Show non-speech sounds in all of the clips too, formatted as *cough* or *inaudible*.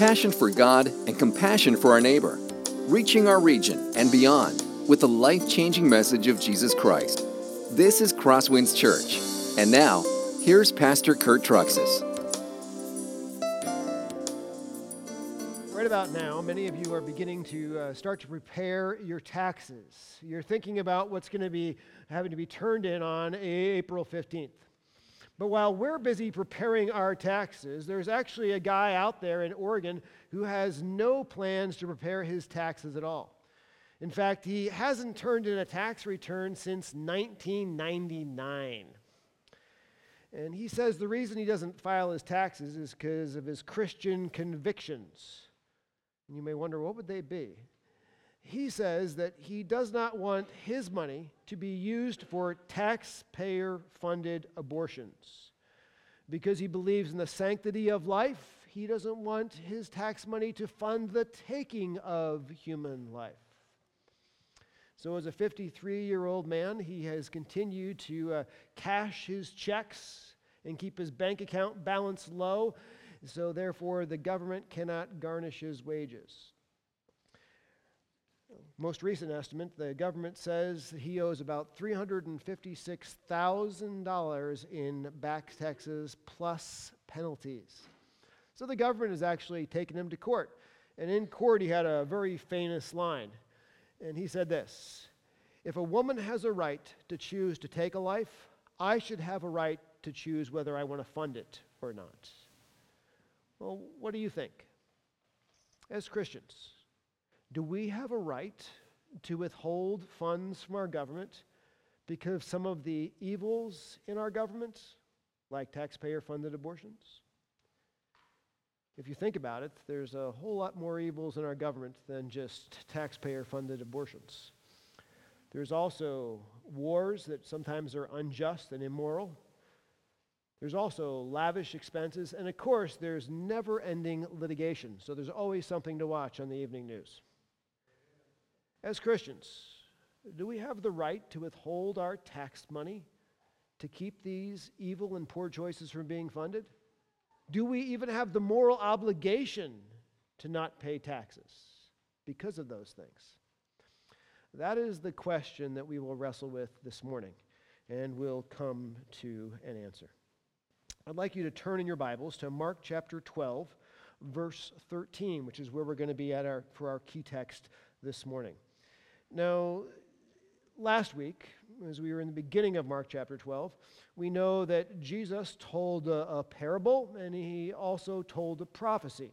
passion for God and compassion for our neighbor, reaching our region and beyond with the life changing message of Jesus Christ. This is Crosswinds Church. And now, here's Pastor Kurt Truxas. Right about now, many of you are beginning to uh, start to prepare your taxes. You're thinking about what's going to be having to be turned in on April 15th. But while we're busy preparing our taxes, there's actually a guy out there in Oregon who has no plans to prepare his taxes at all. In fact, he hasn't turned in a tax return since 1999. And he says the reason he doesn't file his taxes is because of his Christian convictions. And you may wonder, what would they be? He says that he does not want his money to be used for taxpayer funded abortions. Because he believes in the sanctity of life, he doesn't want his tax money to fund the taking of human life. So, as a 53 year old man, he has continued to uh, cash his checks and keep his bank account balance low. So, therefore, the government cannot garnish his wages. Most recent estimate, the government says he owes about $356,000 in back taxes plus penalties. So the government has actually taken him to court. And in court, he had a very famous line. And he said this If a woman has a right to choose to take a life, I should have a right to choose whether I want to fund it or not. Well, what do you think? As Christians, do we have a right to withhold funds from our government because of some of the evils in our government, like taxpayer funded abortions? If you think about it, there's a whole lot more evils in our government than just taxpayer funded abortions. There's also wars that sometimes are unjust and immoral. There's also lavish expenses. And of course, there's never ending litigation. So there's always something to watch on the evening news. As Christians, do we have the right to withhold our tax money to keep these evil and poor choices from being funded? Do we even have the moral obligation to not pay taxes because of those things? That is the question that we will wrestle with this morning, and we'll come to an answer. I'd like you to turn in your Bibles to Mark chapter 12, verse 13, which is where we're going to be at our, for our key text this morning. Now, last week, as we were in the beginning of Mark chapter 12, we know that Jesus told a, a, parable and he also told a prophecy.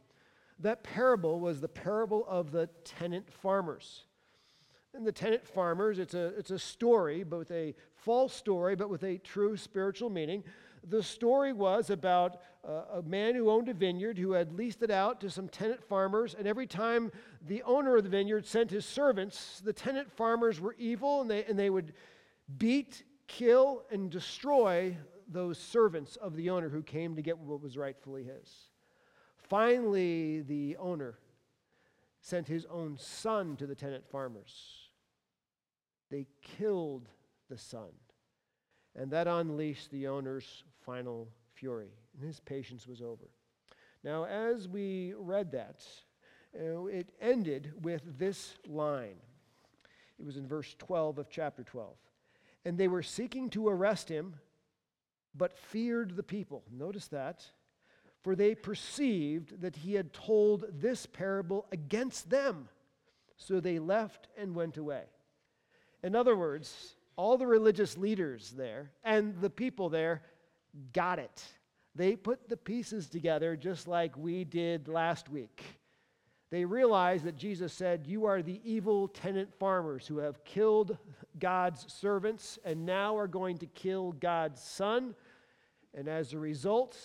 That parable was the parable of the tenant farmers. And the tenant farmers, it's a, it's a story, but with a false story, but with a true spiritual meaning the story was about uh, a man who owned a vineyard who had leased it out to some tenant farmers. And every time the owner of the vineyard sent his servants, the tenant farmers were evil and they, and they would beat, kill, and destroy those servants of the owner who came to get what was rightfully his. Finally, the owner sent his own son to the tenant farmers. They killed the son. And that unleashed the owner's final fury, and his patience was over. Now, as we read that, uh, it ended with this line. It was in verse 12 of chapter 12. And they were seeking to arrest him, but feared the people. Notice that. For they perceived that he had told this parable against them. So they left and went away. In other words, all the religious leaders there and the people there got it. They put the pieces together just like we did last week. They realized that Jesus said, You are the evil tenant farmers who have killed God's servants and now are going to kill God's son. And as a result,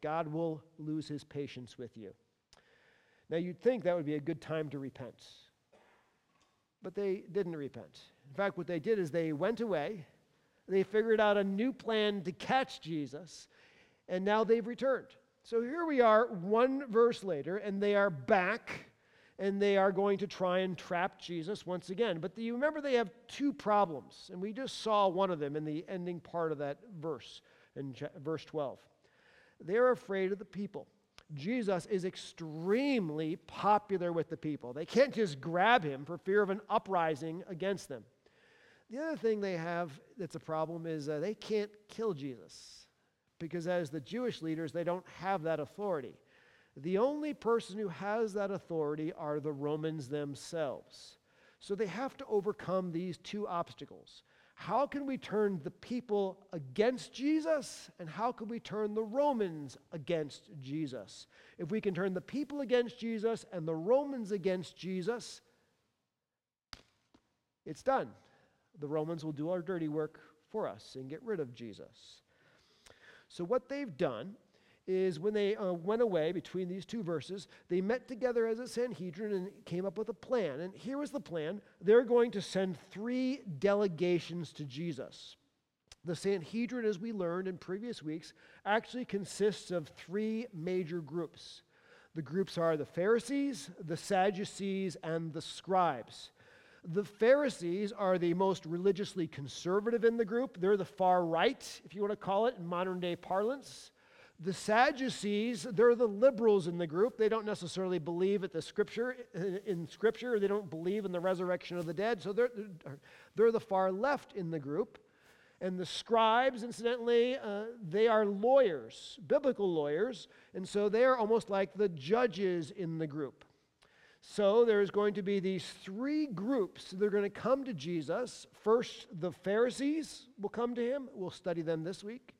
God will lose his patience with you. Now, you'd think that would be a good time to repent. But they didn't repent. In fact, what they did is they went away they figured out a new plan to catch Jesus, and now they've returned. So here we are, one verse later, and they are back, and they are going to try and trap Jesus once again. But you remember they have two problems, and we just saw one of them in the ending part of that verse, in verse 12. They're afraid of the people. Jesus is extremely popular with the people. They can't just grab him for fear of an uprising against them. The other thing they have that's a problem is uh, they can't kill Jesus because, as the Jewish leaders, they don't have that authority. The only person who has that authority are the Romans themselves. So they have to overcome these two obstacles. How can we turn the people against Jesus? And how can we turn the Romans against Jesus? If we can turn the people against Jesus and the Romans against Jesus, it's done. The Romans will do our dirty work for us and get rid of Jesus. So, what they've done is when they uh, went away between these two verses, they met together as a Sanhedrin and came up with a plan. And here was the plan they're going to send three delegations to Jesus. The Sanhedrin, as we learned in previous weeks, actually consists of three major groups. The groups are the Pharisees, the Sadducees, and the scribes. The Pharisees are the most religiously conservative in the group. They're the far right, if you want to call it in modern day parlance. The Sadducees, they're the liberals in the group. They don't necessarily believe at the scripture in scripture. They don't believe in the resurrection of the dead. So they're, they're the far left in the group. And the scribes, incidentally, uh, they are lawyers, biblical lawyers. And so they're almost like the judges in the group. So there's going to be these three groups that are going to come to Jesus. First, the Pharisees will come to him. We'll study them this week.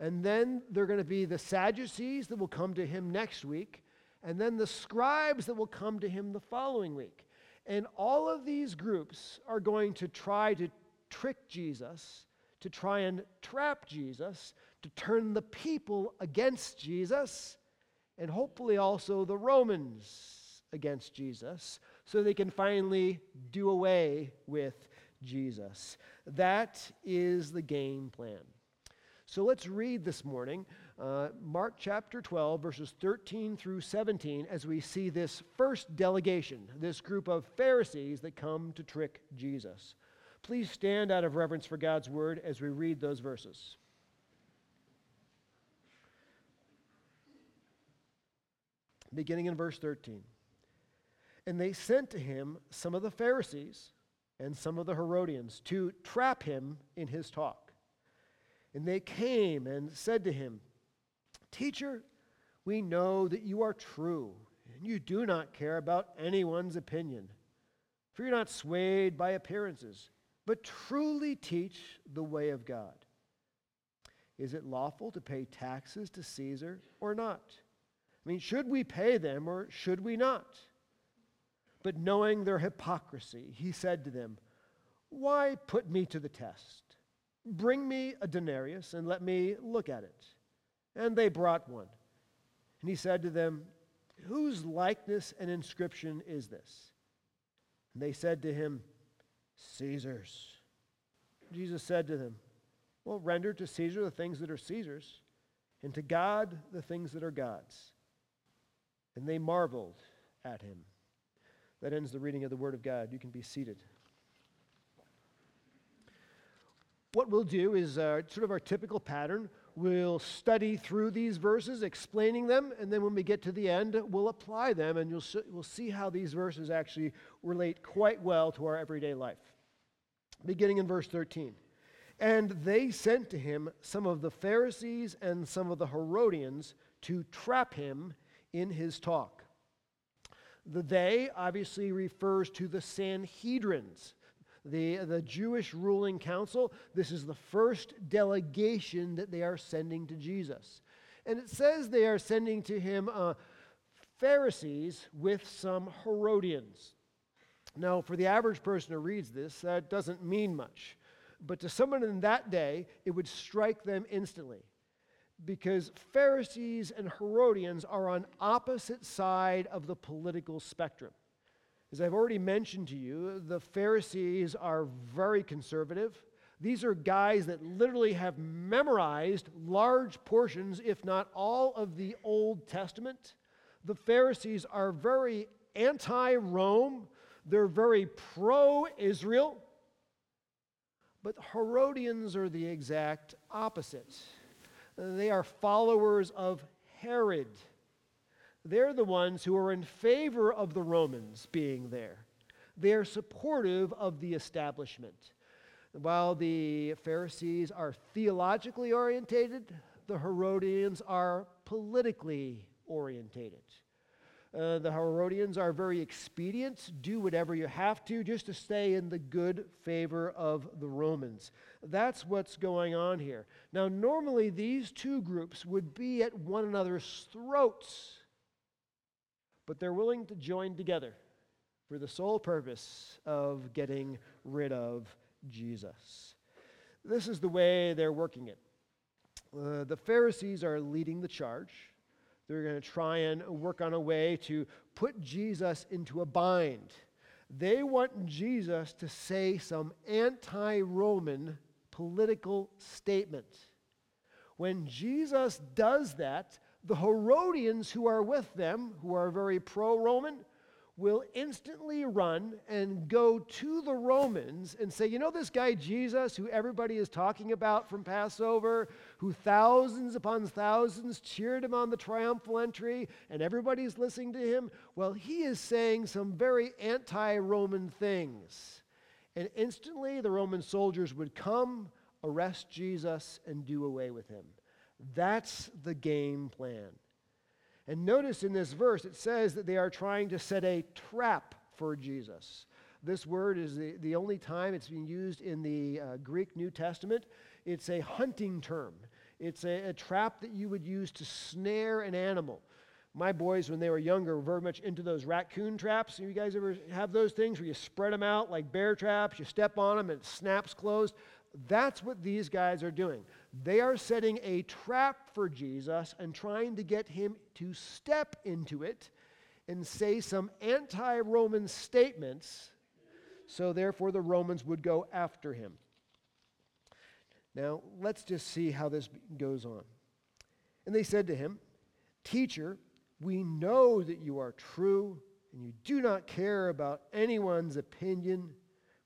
And then there are going to be the Sadducees that will come to him next week. And then the scribes that will come to him the following week. And all of these groups are going to try to trick Jesus, to try and trap Jesus, to turn the people against Jesus, and hopefully also the Romans against Jesus, so they can finally do away with Jesus. That is the game plan. So let's read this morning uh, Mark chapter 12, verses 13 through 17, as we see this first delegation, this group of Pharisees that come to trick Jesus. Please stand out of reverence for God's word as we read those verses. Beginning in verse 13. And they sent to him some of the Pharisees and some of the Herodians to trap him in his talk. And they came and said to him, Teacher, we know that you are true, and you do not care about anyone's opinion. For you're not swayed by appearances, but truly teach the way of God. Is it lawful to pay taxes to Caesar or not? I mean, should we pay them or should we not? But knowing their hypocrisy, he said to them, Why put me to the test? Bring me a denarius and let me look at it. And they brought one. And he said to them, Whose likeness and inscription is this? And they said to him, Caesar's. Jesus said to them, Well, render to Caesar the things that are Caesar's, and to God the things that are God's. And they marveled at him. That ends the reading of the Word of God. You can be seated. what we'll do is uh, sort of our typical pattern. We'll study through these verses, explaining them, and then when we get to the end, we'll apply them, and you'll we'll see how these verses actually relate quite well to our everyday life. Beginning in verse 13. And they sent to him some of the Pharisees and some of the Herodians to trap him in his talk. The they obviously refers to the Sanhedrins the, the Jewish ruling council. This is the first delegation that they are sending to Jesus. And it says they are sending to him uh, Pharisees with some Herodians. Now, for the average person who reads this, that doesn't mean much. But to someone in that day, it would strike them instantly. Because Pharisees and Herodians are on opposite side of the political spectrum. As I've already mentioned to you, the Pharisees are very conservative. These are guys that literally have memorized large portions, if not all, of the Old Testament. The Pharisees are very anti Rome, they're very pro Israel. But Herodians are the exact opposite. They are followers of Herod. They're the ones who are in favor of the Romans being there. They're supportive of the establishment. While the Pharisees are theologically orientated, the Herodians are politically orientated. Uh, the Herodians are very expedient, do whatever you have to just to stay in the good favor of the Romans. That's what's going on here. Now, normally these two groups would be at one another's throats, but they're willing to join together for the sole purpose of getting rid of Jesus. This is the way they're working it. Uh, the Pharisees are leading the charge. They're going to try and work on a way to put Jesus into a bind. They want Jesus to say some anti Roman political statement. When Jesus does that, the Herodians who are with them, who are very pro Roman, will instantly run and go to the Romans and say, You know, this guy Jesus, who everybody is talking about from Passover, who thousands upon thousands cheered him on the triumphal entry, and everybody's listening to him? Well, he is saying some very anti Roman things. And instantly the Roman soldiers would come, arrest Jesus, and do away with him. That's the game plan. And notice in this verse, it says that they are trying to set a trap for Jesus. This word is the, the only time it's been used in the uh, Greek New Testament. It's a hunting term, it's a, a trap that you would use to snare an animal. My boys, when they were younger, were very much into those raccoon traps. You guys ever have those things where you spread them out like bear traps? You step on them and it snaps closed. That's what these guys are doing. They are setting a trap for Jesus and trying to get him to step into it and say some anti Roman statements, so therefore the Romans would go after him. Now, let's just see how this goes on. And they said to him, Teacher, we know that you are true and you do not care about anyone's opinion,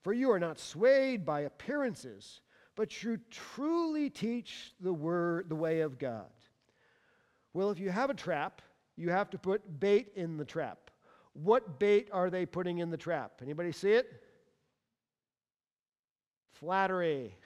for you are not swayed by appearances but you truly teach the word, the way of God. Well, if you have a trap, you have to put bait in the trap. What bait are they putting in the trap? Anybody see it? Flattery.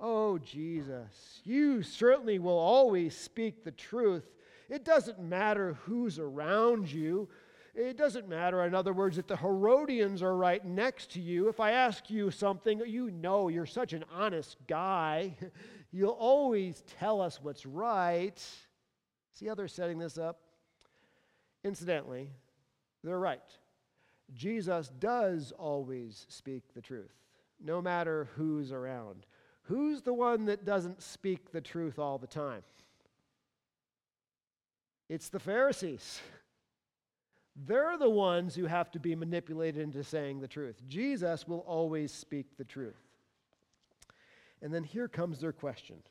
Oh, Jesus, you certainly will always speak the truth. It doesn't matter who's around you. It doesn't matter, in other words, that the Herodians are right next to you. If I ask you something, you know you're such an honest guy. *laughs* You'll always tell us what's right. See how they're setting this up? Incidentally, they're right. Jesus does always speak the truth, no matter who's around. Who's the one that doesn't speak the truth all the time? It's the Pharisees. *laughs* They're the ones who have to be manipulated into saying the truth. Jesus will always speak the truth. And then here comes their question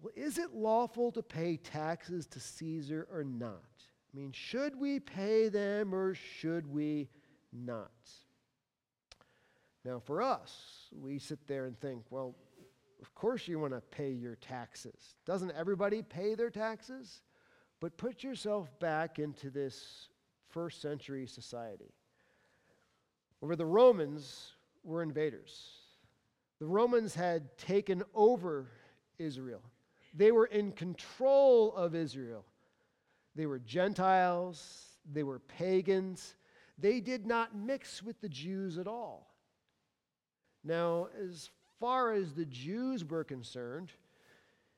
well, Is it lawful to pay taxes to Caesar or not? I mean, should we pay them or should we not? Now, for us, we sit there and think, well, of course you want to pay your taxes. Doesn't everybody pay their taxes? But put yourself back into this first century society, where the Romans were invaders. The Romans had taken over Israel, they were in control of Israel. They were Gentiles, they were pagans, they did not mix with the Jews at all. Now, as far as the Jews were concerned,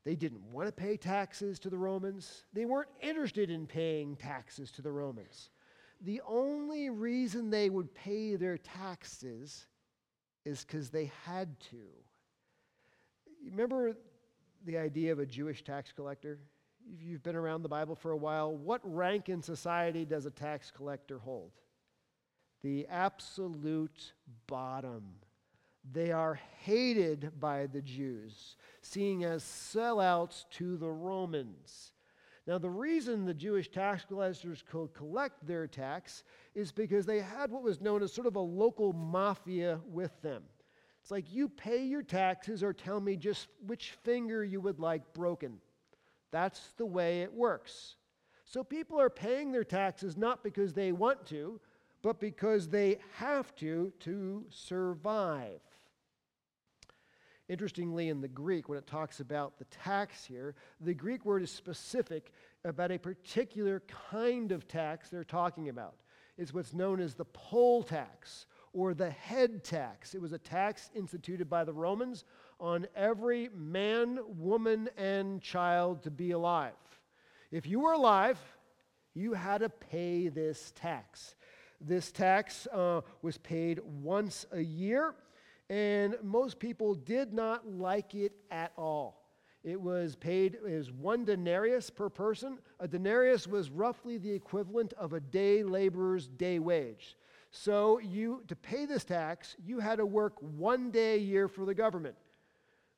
they didn't want to pay taxes to the Romans. They weren't interested in paying taxes to the Romans the only reason they would pay their taxes is because they had to. Remember the idea of a Jewish tax collector? If you've been around the Bible for a while, what rank in society does a tax collector hold? The absolute bottom. They are hated by the Jews, seeing as sellouts to the Romans. Now, the reason the Jewish tax collectors could collect their tax is because they had what was known as sort of a local mafia with them. It's like you pay your taxes or tell me just which finger you would like broken. That's the way it works. So people are paying their taxes not because they want to, but because they have to to survive. Interestingly, in the Greek, when it talks about the tax here, the Greek word is specific about a particular kind of tax they're talking about. It's what's known as the poll tax or the head tax. It was a tax instituted by the Romans on every man, woman, and child to be alive. If you were alive, you had to pay this tax. This tax uh, was paid once a year and most people did not like it at all. It was paid as one denarius per person. A denarius was roughly the equivalent of a day laborer's day wage. So you to pay this tax, you had to work one day a year for the government.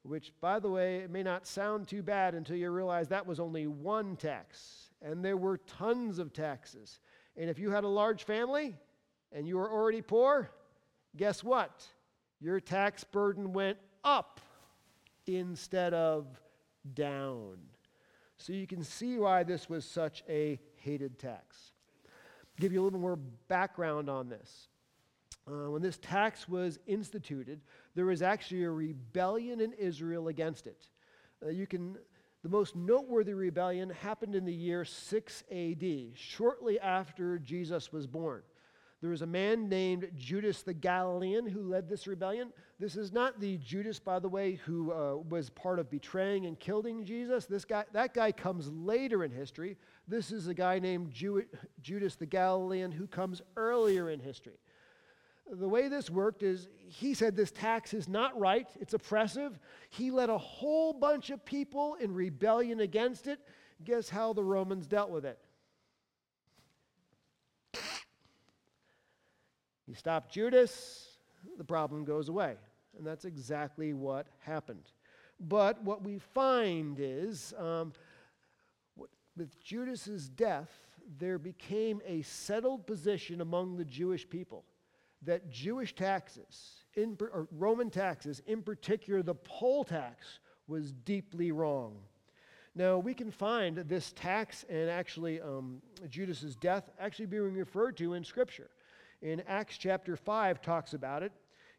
Which, by the way, it may not sound too bad until you realize that was only one tax. And there were tons of taxes. And if you had a large family and you were already poor, guess what? Your tax burden went up instead of down. So you can see why this was such a hated tax. Give you a little more background on this. Uh, when this tax was instituted, there was actually a rebellion in Israel against it. Uh, you can, the most noteworthy rebellion happened in the year 6 AD, shortly after Jesus was born. There was a man named Judas the Galilean who led this rebellion. This is not the Judas, by the way, who uh, was part of betraying and killing Jesus. This guy, that guy comes later in history. This is a guy named Ju- Judas the Galilean who comes earlier in history. The way this worked is he said this tax is not right, it's oppressive. He led a whole bunch of people in rebellion against it. Guess how the Romans dealt with it? You stop Judas, the problem goes away. And that's exactly what happened. But what we find is um, with Judas's death, there became a settled position among the Jewish people that Jewish taxes, in, or Roman taxes, in particular the poll tax, was deeply wrong. Now, we can find this tax and actually um, Judas's death actually being referred to in Scripture in Acts chapter 5 talks about it.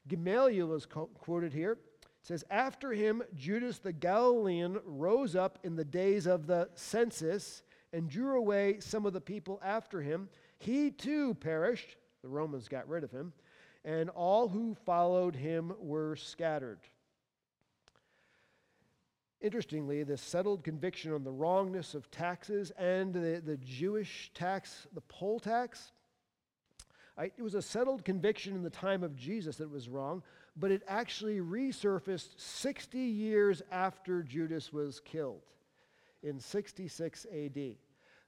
Gamaliel is co- quoted here. It says, After him, Judas the Galilean rose up in the days of the census and drew away some of the people after him. He too perished. The Romans got rid of him. And all who followed him were scattered. Interestingly, this settled conviction on the wrongness of taxes and the, the Jewish tax, the poll tax, I, it was a settled conviction in the time of Jesus that it was wrong, but it actually resurfaced 60 years after Judas was killed in 66 AD.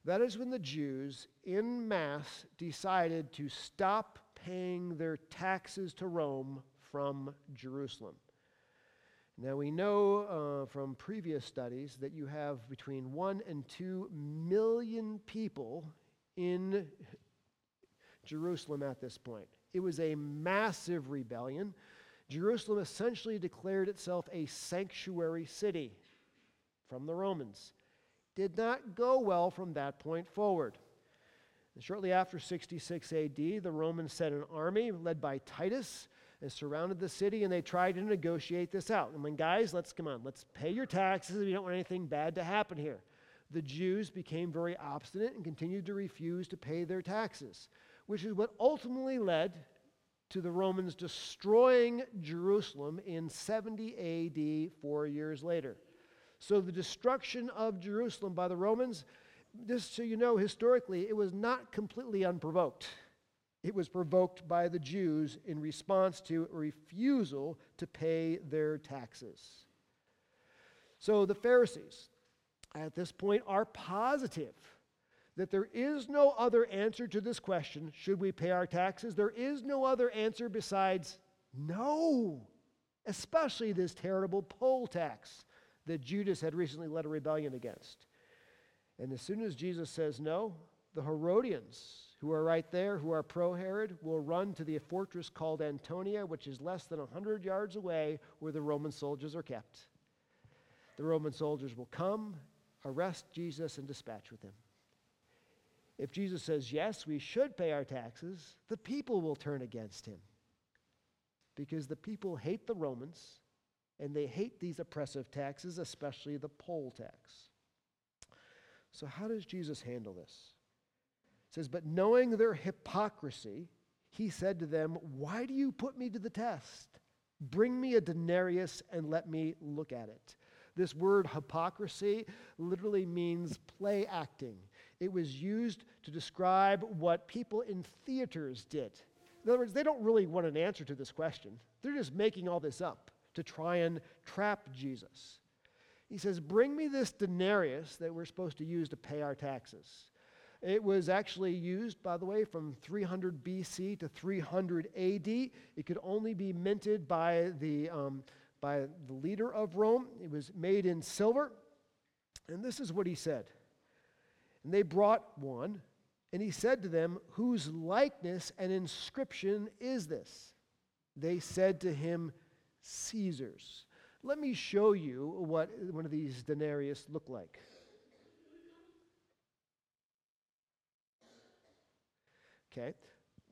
That is when the Jews, in mass, decided to stop paying their taxes to Rome from Jerusalem. Now, we know uh, from previous studies that you have between one and two million people in Jerusalem at this point. It was a massive rebellion. Jerusalem essentially declared itself a sanctuary city from the Romans. Did not go well from that point forward. And shortly after 66 AD, the Romans sent an army led by Titus and surrounded the city and they tried to negotiate this out. And when guys, let's come on, let's pay your taxes. We don't want anything bad to happen here. The Jews became very obstinate and continued to refuse to pay their taxes which is what ultimately led to the Romans destroying Jerusalem in 70 AD, four years later. So, the destruction of Jerusalem by the Romans, just so you know, historically, it was not completely unprovoked. It was provoked by the Jews in response to a refusal to pay their taxes. So, the Pharisees at this point are positive that there is no other answer to this question should we pay our taxes? There is no other answer besides no, especially this terrible poll tax that Judas had recently led a rebellion against. And as soon as Jesus says no, the Herodians, who are right there, who are pro Herod, will run to the fortress called Antonia, which is less than 100 yards away where the Roman soldiers are kept. The Roman soldiers will come, arrest Jesus, and dispatch with him. If Jesus says, yes, we should pay our taxes, the people will turn against him. Because the people hate the Romans and they hate these oppressive taxes, especially the poll tax. So, how does Jesus handle this? It says, But knowing their hypocrisy, he said to them, Why do you put me to the test? Bring me a denarius and let me look at it. This word hypocrisy literally means play acting. It was used to describe what people in theaters did. In other words, they don't really want an answer to this question. They're just making all this up to try and trap Jesus. He says, Bring me this denarius that we're supposed to use to pay our taxes. It was actually used, by the way, from 300 BC to 300 AD. It could only be minted by the, um, by the leader of Rome. It was made in silver. And this is what he said. And they brought one, and he said to them, Whose likeness and inscription is this? They said to him, Caesar's. Let me show you what one of these denarius look like. Okay.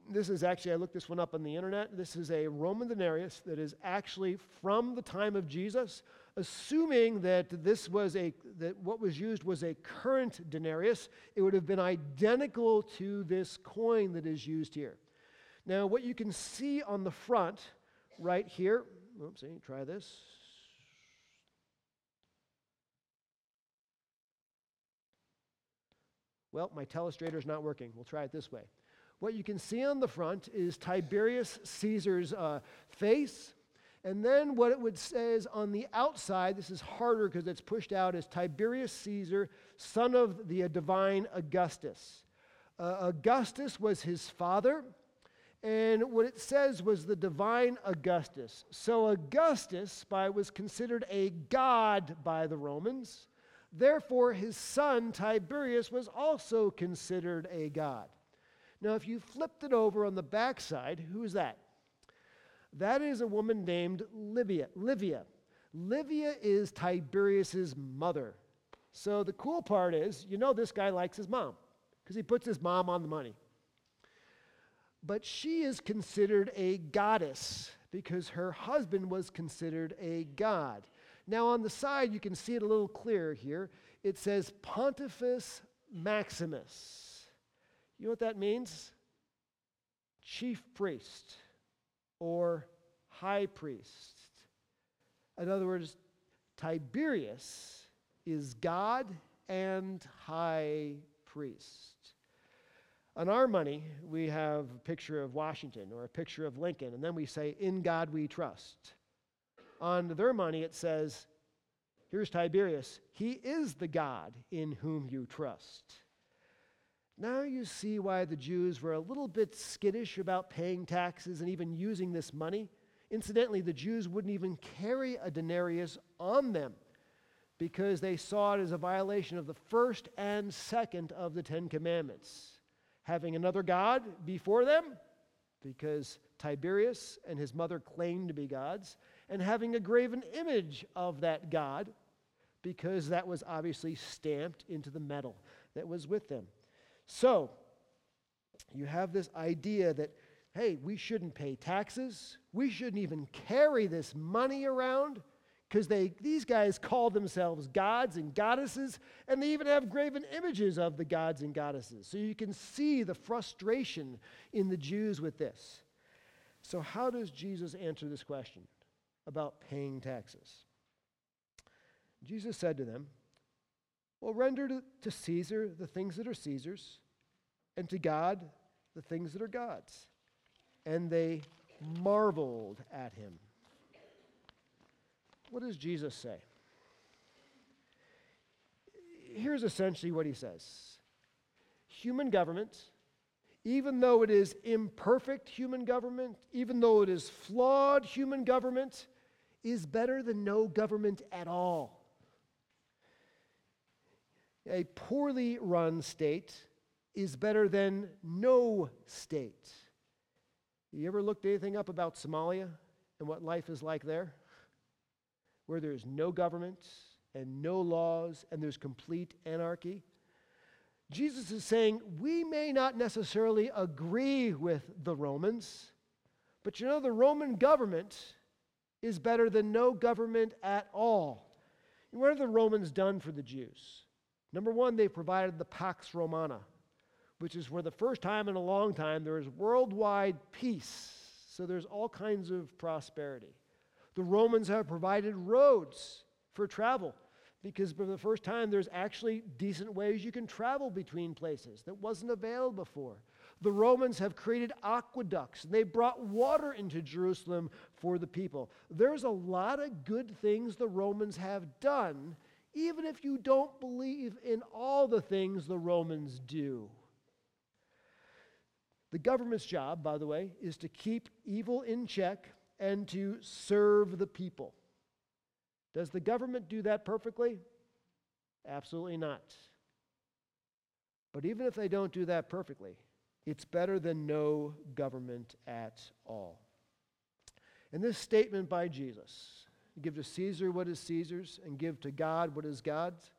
This is actually, I looked this one up on the internet. This is a Roman denarius that is actually from the time of Jesus, assuming that this was a, that what was used was a current denarius, it would have been identical to this coin that is used here. Now, what you can see on the front right here, oops, try this. Well, my telestrator is not working. We'll try it this way. What you can see on the front is Tiberius Caesar's uh, face. And then what it would say is on the outside, this is harder because it's pushed out, is Tiberius Caesar, son of the divine Augustus. Uh, Augustus was his father, and what it says was the divine Augustus. So Augustus by, was considered a god by the Romans. Therefore, his son Tiberius was also considered a god. Now, if you flipped it over on the backside, who is that? That is a woman named Livia. Livia. Livia is Tiberius's mother. So the cool part is, you know, this guy likes his mom because he puts his mom on the money. But she is considered a goddess because her husband was considered a god. Now, on the side, you can see it a little clearer here. It says Pontifex Maximus. You know what that means? Chief priest or high priest. In other words, Tiberius is God and high priest. On our money, we have a picture of Washington or a picture of Lincoln, and then we say, In God we trust. On their money, it says, Here's Tiberius. He is the God in whom you trust. Now you see why the Jews were a little bit skittish about paying taxes and even using this money. Incidentally, the Jews wouldn't even carry a denarius on them because they saw it as a violation of the first and second of the Ten Commandments. Having another God before them, because Tiberius and his mother claimed to be gods, and having a graven image of that God, because that was obviously stamped into the metal that was with them. So, you have this idea that, hey, we shouldn't pay taxes. We shouldn't even carry this money around because they these guys call themselves gods and goddesses, and they even have graven images of the gods and goddesses. So you can see the frustration in the Jews with this. So, how does Jesus answer this question about paying taxes? Jesus said to them, well, render to, to Caesar the things that are Caesar's, and to God the things that are God's. And they marveled at him. What does Jesus say? Here's essentially what he says Human government, even though it is imperfect human government, even though it is flawed human government, is better than no government at all a poorly run state is better than no state. You ever looked anything up about Somalia and what life is like there? Where there's no government and no laws and there's complete anarchy. Jesus is saying we may not necessarily agree with the Romans, but you know, the Roman government is better than no government at all. What have the Romans done for the Jews? Number one, they provided the Pax Romana, which is for the first time in a long time there is worldwide peace. So there's all kinds of prosperity. The Romans have provided roads for travel because for the first time there's actually decent ways you can travel between places that wasn't available before. The Romans have created aqueducts and they brought water into Jerusalem for the people. There's a lot of good things the Romans have done, even if you don't believe in all the things the Romans do. The government's job, by the way, is to keep evil in check and to serve the people. Does the government do that perfectly? Absolutely not. But even if they don't do that perfectly, it's better than no government at all. And this statement by Jesus, give to Caesar what is Caesar's and give to God what is God's,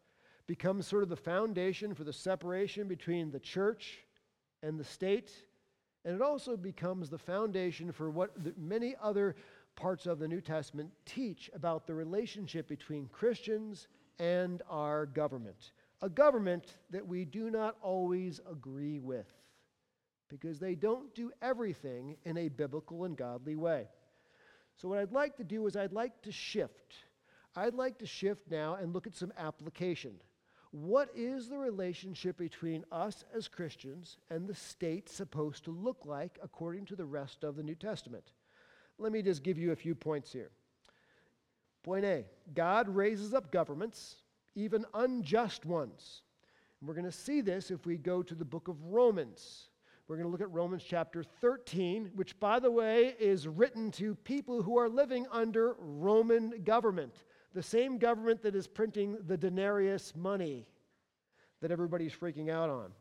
becomes sort of the foundation for the separation between the church and the state. And it also becomes the foundation for what many other parts of the New Testament teach about the relationship between Christians and our government. A government that we do not always agree with because they don't do everything in a biblical and godly way. So, what I'd like to do is, I'd like to shift. I'd like to shift now and look at some application. What is the relationship between us as Christians and the state supposed to look like according to the rest of the New Testament? Let me just give you a few points here. Point A God raises up governments, even unjust ones. And we're going to see this if we go to the book of Romans. We're going to look at Romans chapter 13, which, by the way, is written to people who are living under Roman government, the same government that is printing the denarius money that everybody's freaking out on.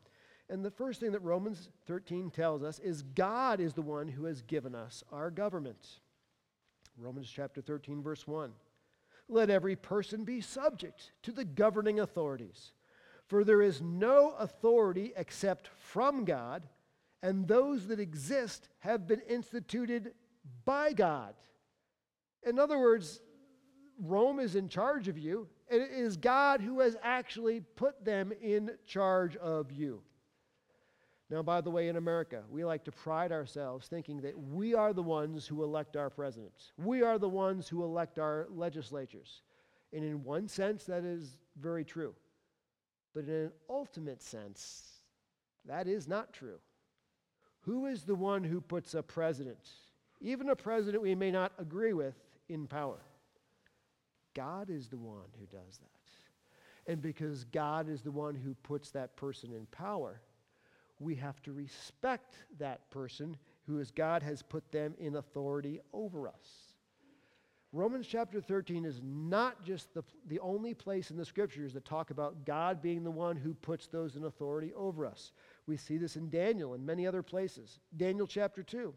And the first thing that Romans 13 tells us is God is the one who has given us our government. Romans chapter 13, verse 1. Let every person be subject to the governing authorities, for there is no authority except from God and those that exist have been instituted by God. In other words, Rome is in charge of you, and it is God who has actually put them in charge of you. Now, by the way, in America, we like to pride ourselves thinking that we are the ones who elect our presidents. We are the ones who elect our legislatures. And in one sense, that is very true. But in an ultimate sense, that is not true. Who is the one who puts a president, even a president we may not agree with, in power? God is the one who does that. And because God is the one who puts that person in power, we have to respect that person who, as God has put them in authority over us. Romans chapter 13 is not just the, the only place in the scriptures that talk about God being the one who puts those in authority over us. We see this in Daniel and many other places. Daniel chapter 2.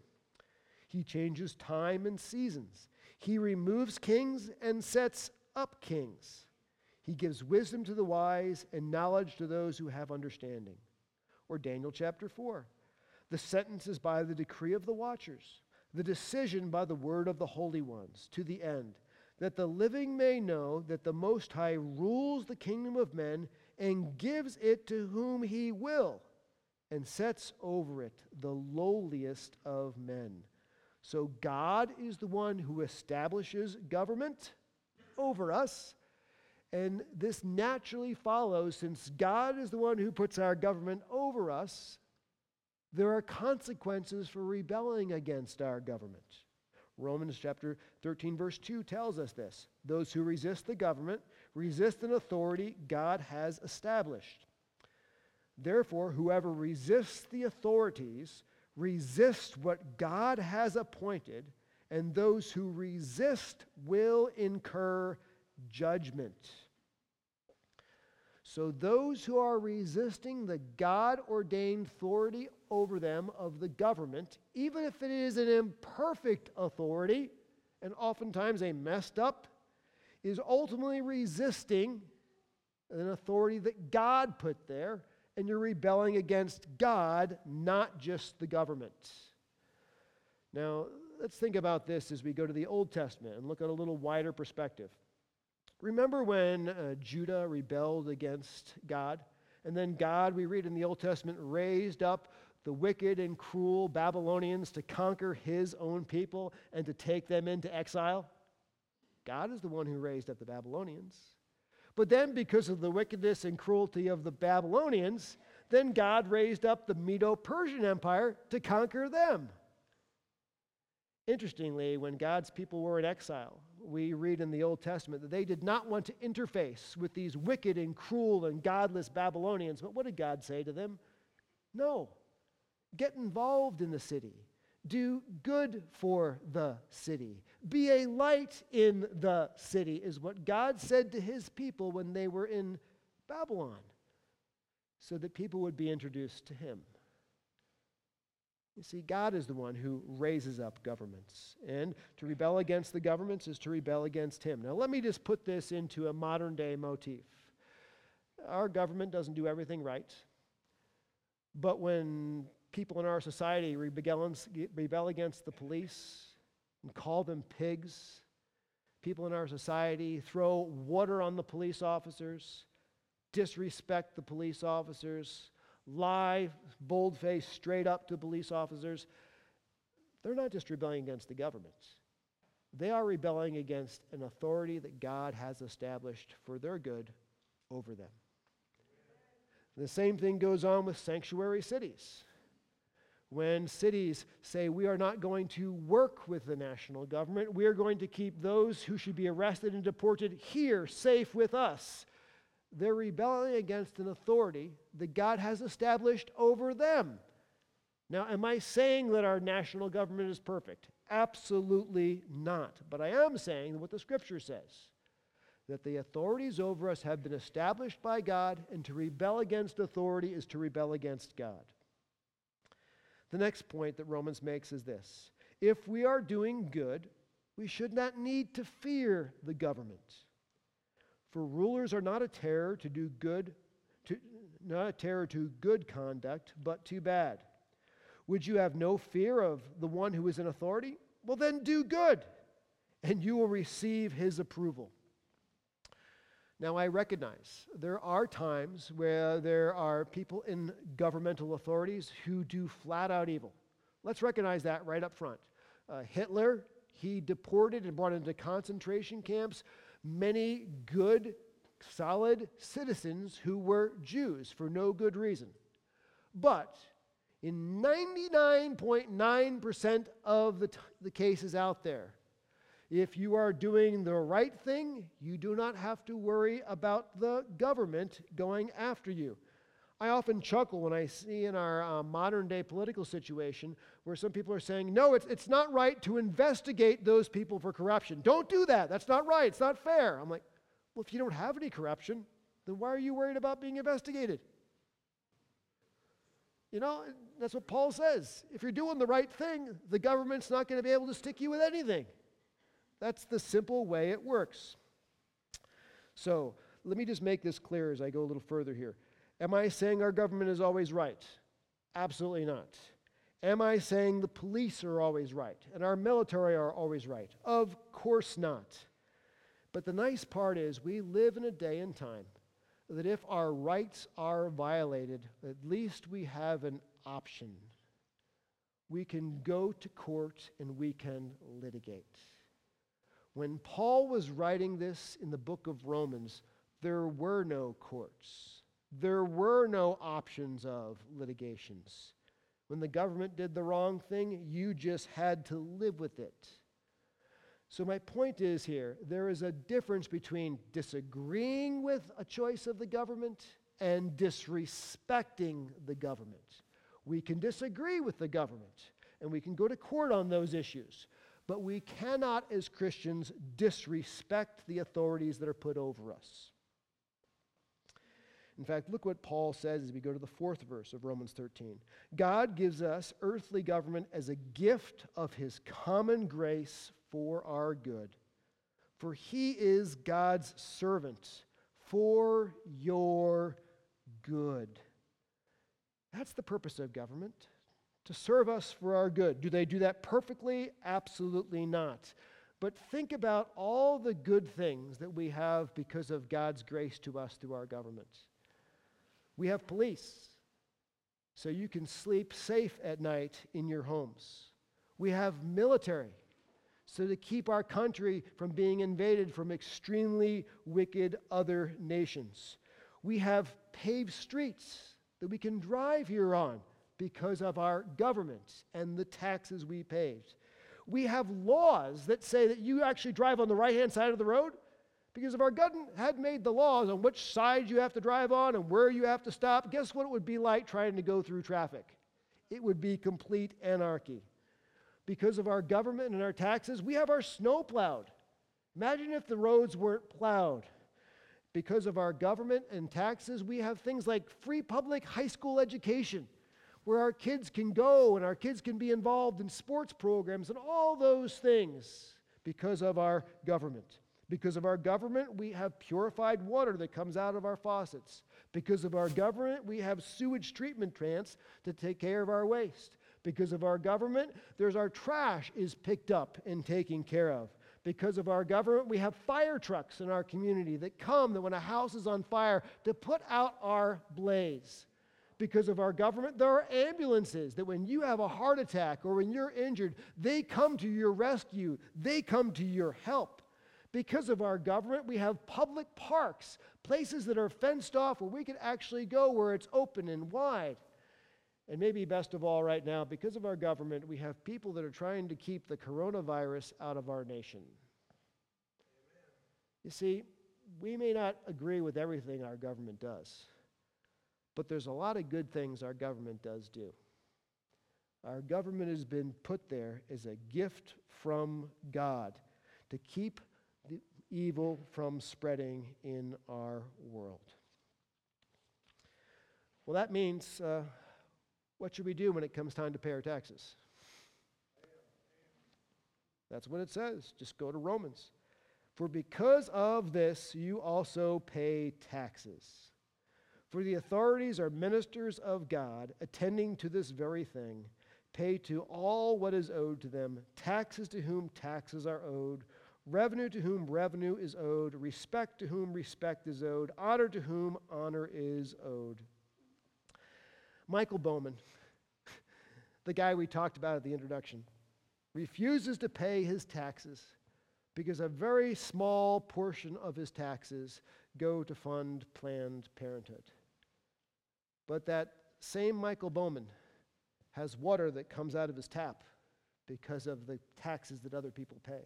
He changes time and seasons. He removes kings and sets up kings. He gives wisdom to the wise and knowledge to those who have understanding. Or Daniel chapter 4. The sentence is by the decree of the watchers, the decision by the word of the holy ones, to the end, that the living may know that the Most High rules the kingdom of men and gives it to whom he will and sets over it the lowliest of men. So God is the one who establishes government over us. And this naturally follows since God is the one who puts our government over us, there are consequences for rebelling against our government. Romans chapter 13, verse 2 tells us this. Those who resist the government resist an authority God has established. Therefore, whoever resists the authorities resists what God has appointed, and those who resist will incur judgment. So, those who are resisting the God ordained authority over them of the government, even if it is an imperfect authority, and oftentimes a messed up, is ultimately resisting an authority that God put there and you're rebelling against God, not just the government. Now, let's think about this as we go to the Old Testament and look at a little wider perspective. Remember when uh, Judah rebelled against God? And then God, we read in the Old Testament, raised up the wicked and cruel Babylonians to conquer his own people and to take them into exile? God is the one who raised up the Babylonians. But then, because of the wickedness and cruelty of the Babylonians, then God raised up the Medo Persian Empire to conquer them. Interestingly, when God's people were in exile, we read in the Old Testament that they did not want to interface with these wicked and cruel and godless Babylonians. But what did God say to them? No. Get involved in the city. Do good for the city. Be a light in the city, is what God said to his people when they were in Babylon, so that people would be introduced to him. You see, God is the one who raises up governments. And to rebel against the governments is to rebel against Him. Now, let me just put this into a modern day motif. Our government doesn't do everything right. But when people in our society rebel, against the police and call them pigs, people in our society throw water on the police officers, disrespect the police officers, lie, bold face, straight up to police officers, they're not just rebelling against the government. They are rebelling against an authority that God has established for their good over them. The same thing goes on with sanctuary cities. When cities say, We are not going to work with the national government, we are going to keep those who should be arrested and deported here, safe with us. They're rebelling against an authority that God has established over them. Now, am I saying that our national government is perfect? Absolutely not. But I am saying what the scripture says that the authorities over us have been established by God, and to rebel against authority is to rebel against God. The next point that Romans makes is this if we are doing good, we should not need to fear the government. For rulers are not a terror to do good, to, not a terror to good conduct, but to bad. Would you have no fear of the one who is in authority? Well, then do good, and you will receive his approval. Now, I recognize there are times where there are people in governmental authorities who do flat out evil. Let's recognize that right up front. Uh, Hitler, he deported and brought into concentration camps many good, solid citizens who were Jews for no good reason. But in 99.9% of the, t- the cases out there, if you are doing the right thing, you do not have to worry about the government going after you. I often chuckle when I see in our uh, modern day political situation where some people are saying, no, it's, it's not right to investigate those people for corruption. Don't do that. That's not right. It's not fair. I'm like, well, if you don't have any corruption, then why are you worried about being investigated? You know, that's what Paul says. If you're doing the right thing, the government's not going to be able to stick you with anything. That's the simple way it works. So, let me just make this clear as I go a little further here. Am I saying our government is always right? Absolutely not. Am I saying the police are always right and our military are always right? Of course not. But the nice part is we live in a day and time that if our rights are violated, at least we have an option. We can go to court and we can litigate. When Paul was writing this in the book of Romans, there were no courts. There were no options of litigations. When the government did the wrong thing, you just had to live with it. So, my point is here there is a difference between disagreeing with a choice of the government and disrespecting the government. We can disagree with the government and we can go to court on those issues, but we cannot, as Christians, disrespect the authorities that are put over us. In fact, look what Paul says as we go to the fourth verse of Romans 13. God gives us earthly government as a gift of his common grace for our good. For he is God's servant for your good. That's the purpose of government, to serve us for our good. Do they do that perfectly? Absolutely not. But think about all the good things that we have because of God's grace to us through our government. We have police, so you can sleep safe at night in your homes. We have military, so to keep our country from being invaded from extremely wicked other nations. We have paved streets that we can drive here on because of our government and the taxes we paid. We have laws that say that you actually drive on the right hand side of the road because if our government had made the laws on which side you have to drive on and where you have to stop, guess what it would be like trying to go through traffic? It would be complete anarchy. Because of our government and our taxes, we have our snow plowed. Imagine if the roads weren't plowed. Because of our government and taxes, we have things like free public high school education where our kids can go and our kids can be involved in sports programs and all those things because of our government. Because of our government, we have purified water that comes out of our faucets. Because of our government, we have sewage treatment plants to take care of our waste. Because of our government, there's our trash is picked up and taken care of. Because of our government, we have fire trucks in our community that come that when a house is on fire to put out our blaze because of our government. There are ambulances that when you have a heart attack or when you're injured, they come to your rescue, they come to your help. Because of our government, we have public parks, places that are fenced off where we can actually go where it's open and wide. And maybe best of all, right now, because of our government, we have people that are trying to keep the coronavirus out of our nation. You see, we may not agree with everything our government does. But there's a lot of good things our government does do. Our government has been put there as a gift from God to keep the evil from spreading in our world. Well, that means uh, what should we do when it comes time to pay our taxes? That's what it says. Just go to Romans. For because of this, you also pay taxes. For the authorities are ministers of God, attending to this very thing. Pay to all what is owed to them, taxes to whom taxes are owed, revenue to whom revenue is owed, respect to whom respect is owed, honor to whom honor is owed. Michael Bowman, *laughs* the guy we talked about at the introduction, refuses to pay his taxes because a very small portion of his taxes go to fund Planned Parenthood. But that same Michael Bowman has water that comes out of his tap because of the taxes that other people pay.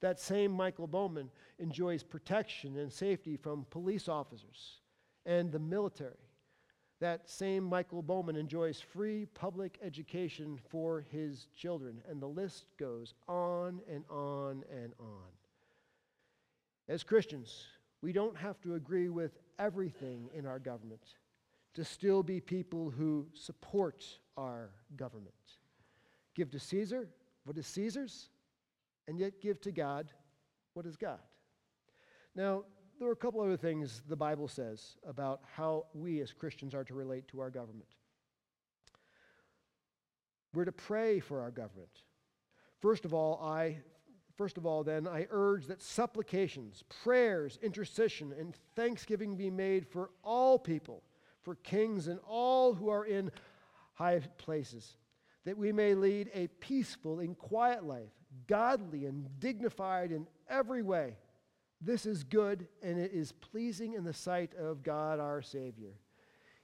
That same Michael Bowman enjoys protection and safety from police officers and the military. That same Michael Bowman enjoys free public education for his children, and the list goes on and on and on. As Christians, we don't have to agree with everything in our government to still be people who support our government. Give to Caesar what is Caesar's, and yet give to God what is God. Now, there are a couple other things the Bible says about how we as Christians are to relate to our government. We're to pray for our government. First of all, I first of all then I urge that supplications, prayers, intercession and thanksgiving be made for all people for kings and all who are in high places, that we may lead a peaceful and quiet life, godly and dignified in every way. This is good and it is pleasing in the sight of God our Savior.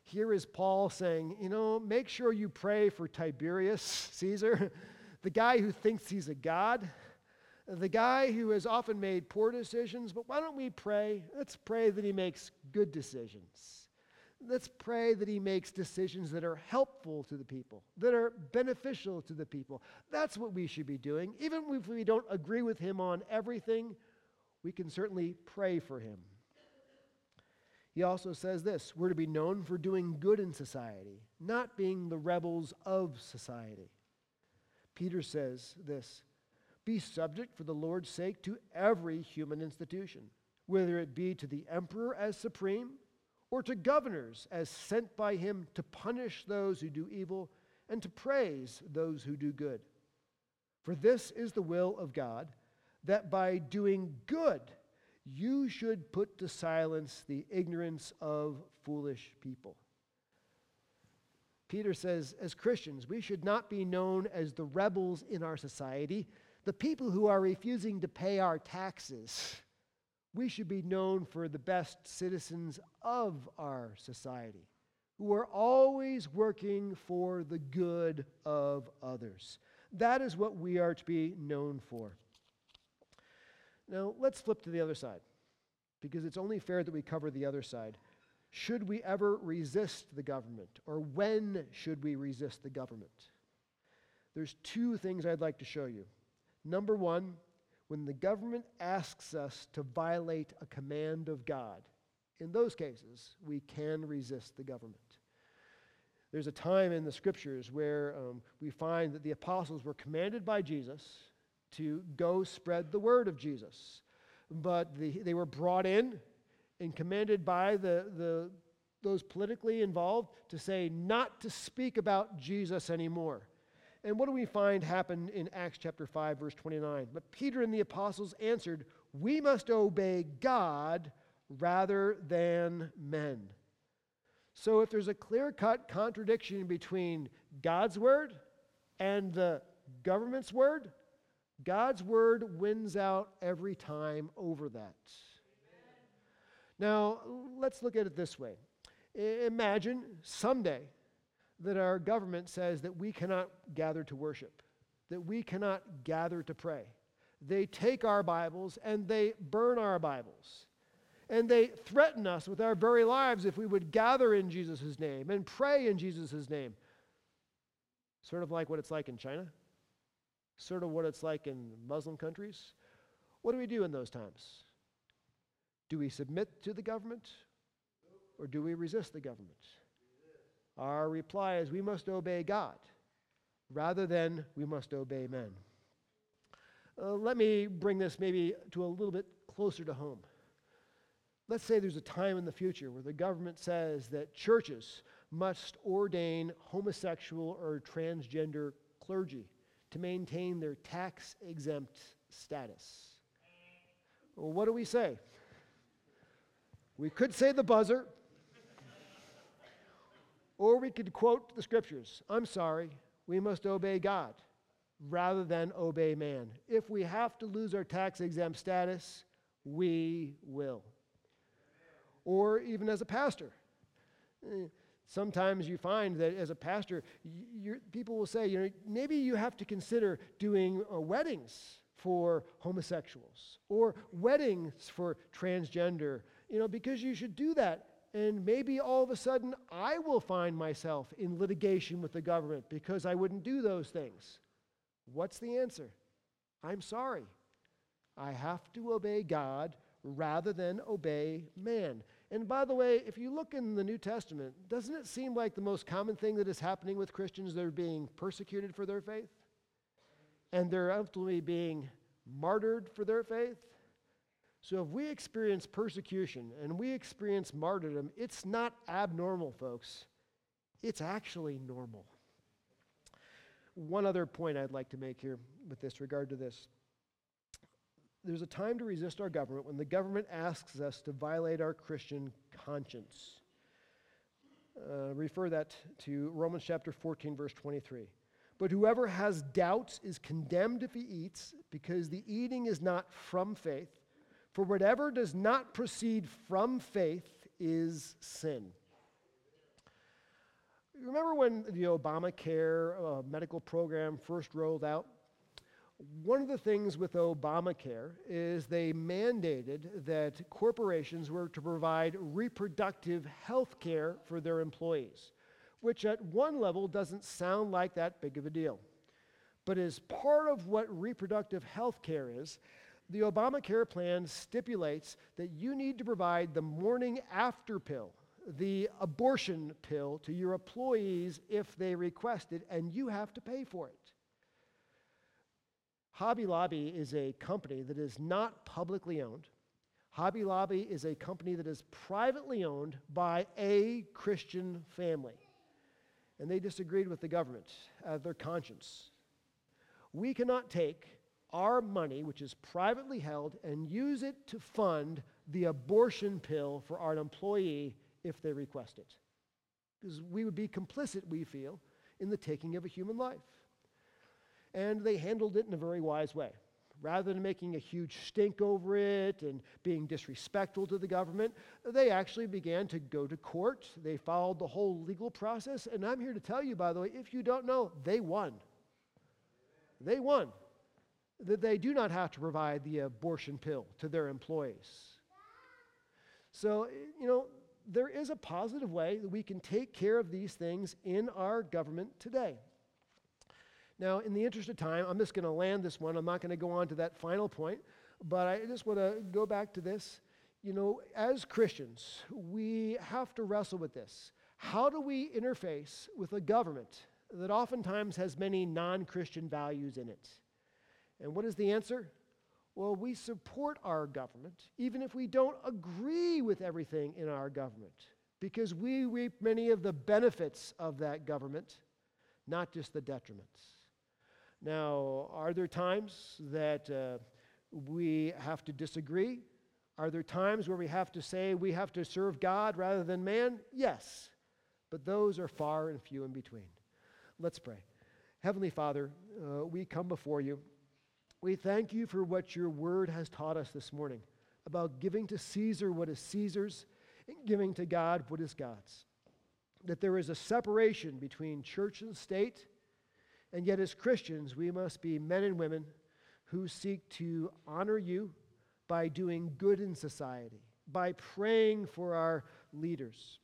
Here is Paul saying, you know, make sure you pray for Tiberius Caesar, *laughs* the guy who thinks he's a god, the guy who has often made poor decisions, but why don't we pray? Let's pray that he makes good decisions let's pray that he makes decisions that are helpful to the people, that are beneficial to the people. That's what we should be doing. Even if we don't agree with him on everything, we can certainly pray for him. He also says this we're to be known for doing good in society, not being the rebels of society. Peter says this be subject for the Lord's sake to every human institution, whether it be to the emperor as supreme or to governors as sent by him to punish those who do evil and to praise those who do good. For this is the will of God, that by doing good you should put to silence the ignorance of foolish people. Peter says, as Christians, we should not be known as the rebels in our society, the people who are refusing to pay our taxes we should be known for the best citizens of our society, who are always working for the good of others. That is what we are to be known for. Now, let's flip to the other side, because it's only fair that we cover the other side. Should we ever resist the government, or when should we resist the government? There's two things I'd like to show you. Number one, when the government asks us to violate a command of God, in those cases, we can resist the government. There's a time in the scriptures where um, we find that the apostles were commanded by Jesus to go spread the word of Jesus. But the, they were brought in and commanded by the, the, those politically involved to say not to speak about Jesus anymore. And what do we find happen in Acts chapter 5, verse 29? But Peter and the apostles answered, We must obey God rather than men. So if there's a clear cut contradiction between God's word and the government's word, God's word wins out every time over that. Now, let's look at it this way. Imagine someday that our government says that we cannot gather to worship, that we cannot gather to pray. They take our Bibles and they burn our Bibles. And they threaten us with our very lives if we would gather in Jesus' name and pray in Jesus' name. Sort of like what it's like in China, sort of what it's like in Muslim countries. What do we do in those times? Do we submit to the government or do we resist the government? Our reply is we must obey God rather than we must obey men. Uh, let me bring this maybe to a little bit closer to home. Let's say there's a time in the future where the government says that churches must ordain homosexual or transgender clergy to maintain their tax exempt status. Well, what do we say? We could say the buzzer, or we could quote the scriptures I'm sorry, we must obey God rather than obey man. If we have to lose our tax exempt status, we will. Or even as a pastor. Eh, sometimes you find that as a pastor, people will say, you know, maybe you have to consider doing uh, weddings for homosexuals or weddings for transgender, you know, because you should do that and maybe all of a sudden I will find myself in litigation with the government because I wouldn't do those things. What's the answer? I'm sorry. I have to obey God rather than obey man. And by the way, if you look in the New Testament, doesn't it seem like the most common thing that is happening with Christians? They're being persecuted for their faith, and they're ultimately being martyred for their faith. So if we experience persecution and we experience martyrdom, it's not abnormal, folks. It's actually normal. One other point I'd like to make here with this regard to this. There's a time to resist our government when the government asks us to violate our Christian conscience. Uh, refer that to Romans chapter 14, verse 23. But whoever has doubts is condemned if he eats, because the eating is not from faith. For whatever does not proceed from faith is sin. Remember when the Obamacare uh, medical program first rolled out? One of the things with Obamacare is they mandated that corporations were to provide reproductive health care for their employees, which at one level doesn't sound like that big of a deal. But as part of what reproductive health care is, the Obamacare plan stipulates that you need to provide the morning after pill, the abortion pill, to your employees if they request it, and you have to pay for it. Hobby Lobby is a company that is not publicly owned. Hobby Lobby is a company that is privately owned by a Christian family. And they disagreed with the government of their conscience. We cannot take our money, which is privately held, and use it to fund the abortion pill for our employee if they request it. Because we would be complicit, we feel, in the taking of a human life. And they handled it in a very wise way. Rather than making a huge stink over it and being disrespectful to the government, they actually began to go to court. They followed the whole legal process. And I'm here to tell you, by the way, if you don't know, they won. They won. That they do not have to provide the abortion pill to their employees. So, you know, there is a positive way that we can take care of these things in our government today. Now, in the interest of time, I'm just going to land this one. I'm not going to go on to that final point, but I just want to go back to this. You know, as Christians, we have to wrestle with this. How do we interface with a government that oftentimes has many non Christian values in it? And what is the answer? Well, we support our government, even if we don't agree with everything in our government, because we reap many of the benefits of that government, not just the detriments. Now, are there times that uh, we have to disagree? Are there times where we have to say we have to serve God rather than man? Yes. But those are far and few in between. Let's pray. Heavenly Father, uh, we come before you. We thank you for what your word has taught us this morning about giving to Caesar what is Caesar's and giving to God what is God's. That there is a separation between church and state and yet, as Christians, we must be men and women who seek to honor you by doing good in society, by praying for our leaders,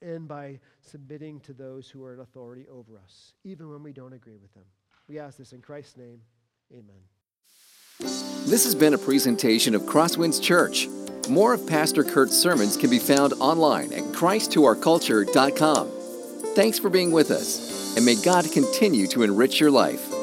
and by submitting to those who are in authority over us, even when we don't agree with them. We ask this in Christ's name. Amen. This has been a presentation of Crosswinds Church. More of Pastor Kurt's sermons can be found online at christtoourculture.com. Thanks for being with us and may God continue to enrich your life.